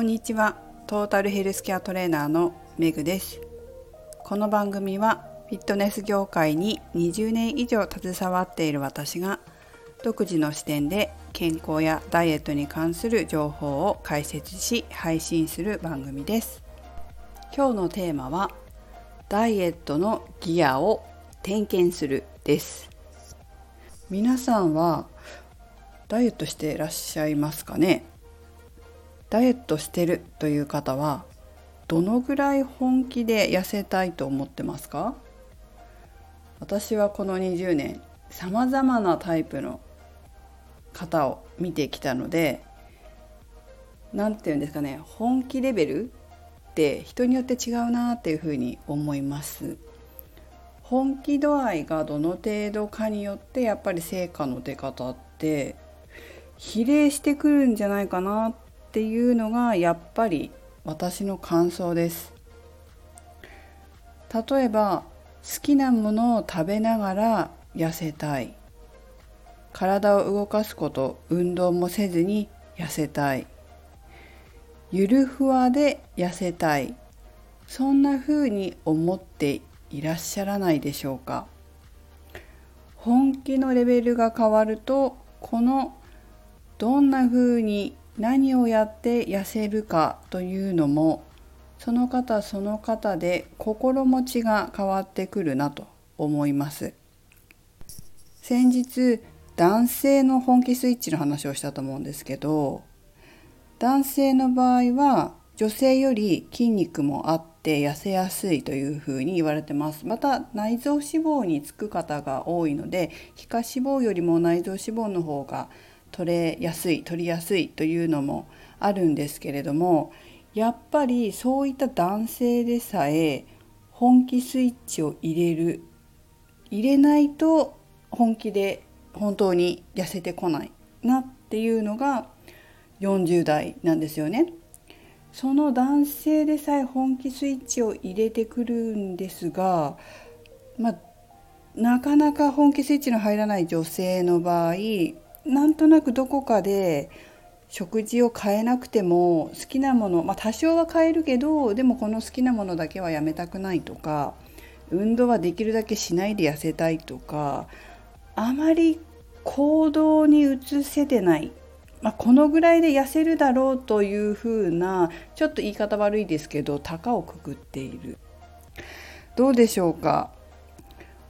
こんにちは。トータルヘルスケアトレーナーのめぐです。この番組はフィットネス業界に20年以上携わっている私が独自の視点で健康やダイエットに関する情報を解説し配信する番組です。今日のテーマはダイエットのギアを点検するです。皆さんはダイエットしていらっしゃいますかね？ダイエットしてるという方はどのぐらい本気で痩せたいと思ってますか？私はこの20年さまざまなタイプの方を見てきたので何て言うんですかね本気レベルって人によって違うなっていうふうに思います。本気度合いがどの程度かによってやっぱり成果の出方って比例してくるんじゃないかなっていうのがやっぱり私の感想です。例えば好きなものを食べながら痩せたい。体を動かすこと運動もせずに痩せたい。ゆるふわで痩せたい。そんな風に思っていらっしゃらないでしょうか。本気のレベルが変わるとこのどんな風に何をやって痩せるかというのもその方その方で心持ちが変わってくるなと思います。先日男性の本気スイッチの話をしたと思うんですけど男性の場合は女性より筋肉もあって痩せやすいというふうに言われてます。また内臓脂肪につく方が多いので皮下脂肪よりも内臓脂肪の方が取れやすい取りやすいというのもあるんですけれどもやっぱりそういった男性でさえ本気スイッチを入れる入れないと本気で本当に痩せてこないなっていうのが40代なんですよね。その男性でさえ本気スイッチを入れてくるんですが、まあ、なかなか本気スイッチの入らない女性の場合なんとなくどこかで食事を変えなくても好きなもの、まあ、多少は変えるけどでもこの好きなものだけはやめたくないとか運動はできるだけしないで痩せたいとかあまり行動に移せてない、まあ、このぐらいで痩せるだろうというふうなちょっと言い方悪いですけど高をくくっている。どうでしょうか？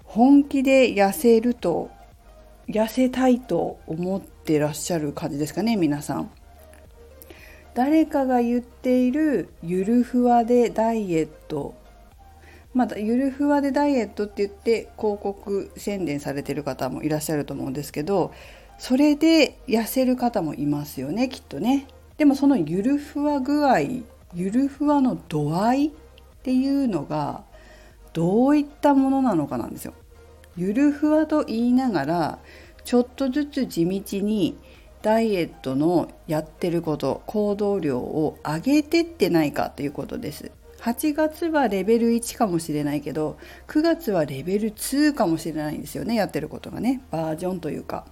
本気で痩せると痩せたいと思ってらっしゃる感じですかね皆さん。誰かが言っているゆるふわでダイエットまだゆるふわでダイエットって言って広告宣伝されてる方もいらっしゃると思うんですけどそれで痩せる方もいますよねきっとね。でもそのゆるふわ具合ゆるふわの度合いっていうのがどういったものなのかなんですよ。ゆるふわと言いながらちょっとずつ地道にダイエットのやってること行動量を上げてってないかということです。8月はレベル1かもしれないけど9月はレベル2かもしれないんですよねやってることがね。バージョンというか。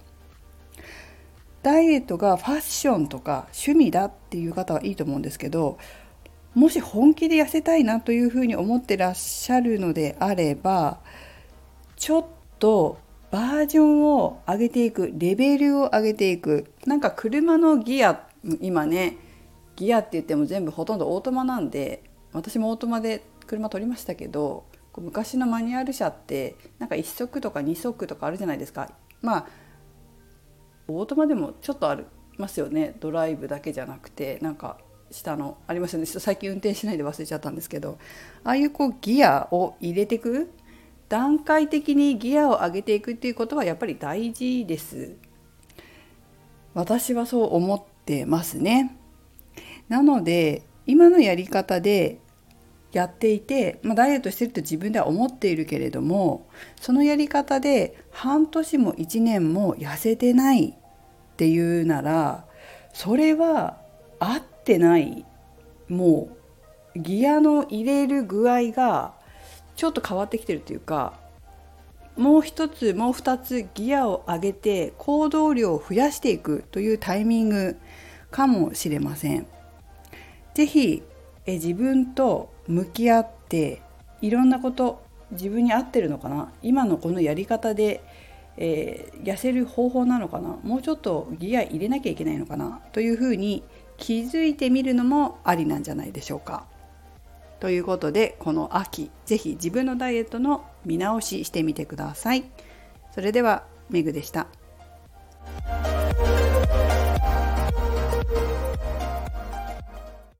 ダイエットがファッションとか趣味だっていう方はいいと思うんですけどもし本気で痩せたいなというふうに思ってらっしゃるのであればちょっとバージョンを上げていくレベルを上げていく。なんか車のギア今ねギアって言っても全部ほとんどオートマなんで私もオートマで車取りましたけど昔のマニュアル車ってなんか1足とか2足とかあるじゃないですか。まあオートマでもちょっとありますよね。ドライブだけじゃなくてなんか下のありますよね。最近運転しないで忘れちゃったんですけどああいうこうギアを入れていく段階的にギアを上げていくっていうことはやっぱり大事です。私はそう思ってますね。なので今のやり方でやっていて、まあ、ダイエットしてると自分では思っているけれどもそのやり方で半年も1年も痩せてないっていうならそれは合ってないもうギアの入れる具合がちょっと変わってきてるというかもう一つもう二つギアを上げて行動量を増やしていくというタイミングかもしれません。是非自分と向き合っていろんなこと自分に合ってるのかな？今のこのやり方で、えー、痩せる方法なのかな？もうちょっとギア入れなきゃいけないのかな？というふうに気づいてみるのもありなんじゃないでしょうか。ということでこの秋ぜひ自分のダイエットの見直ししてみてください。それではメグでした。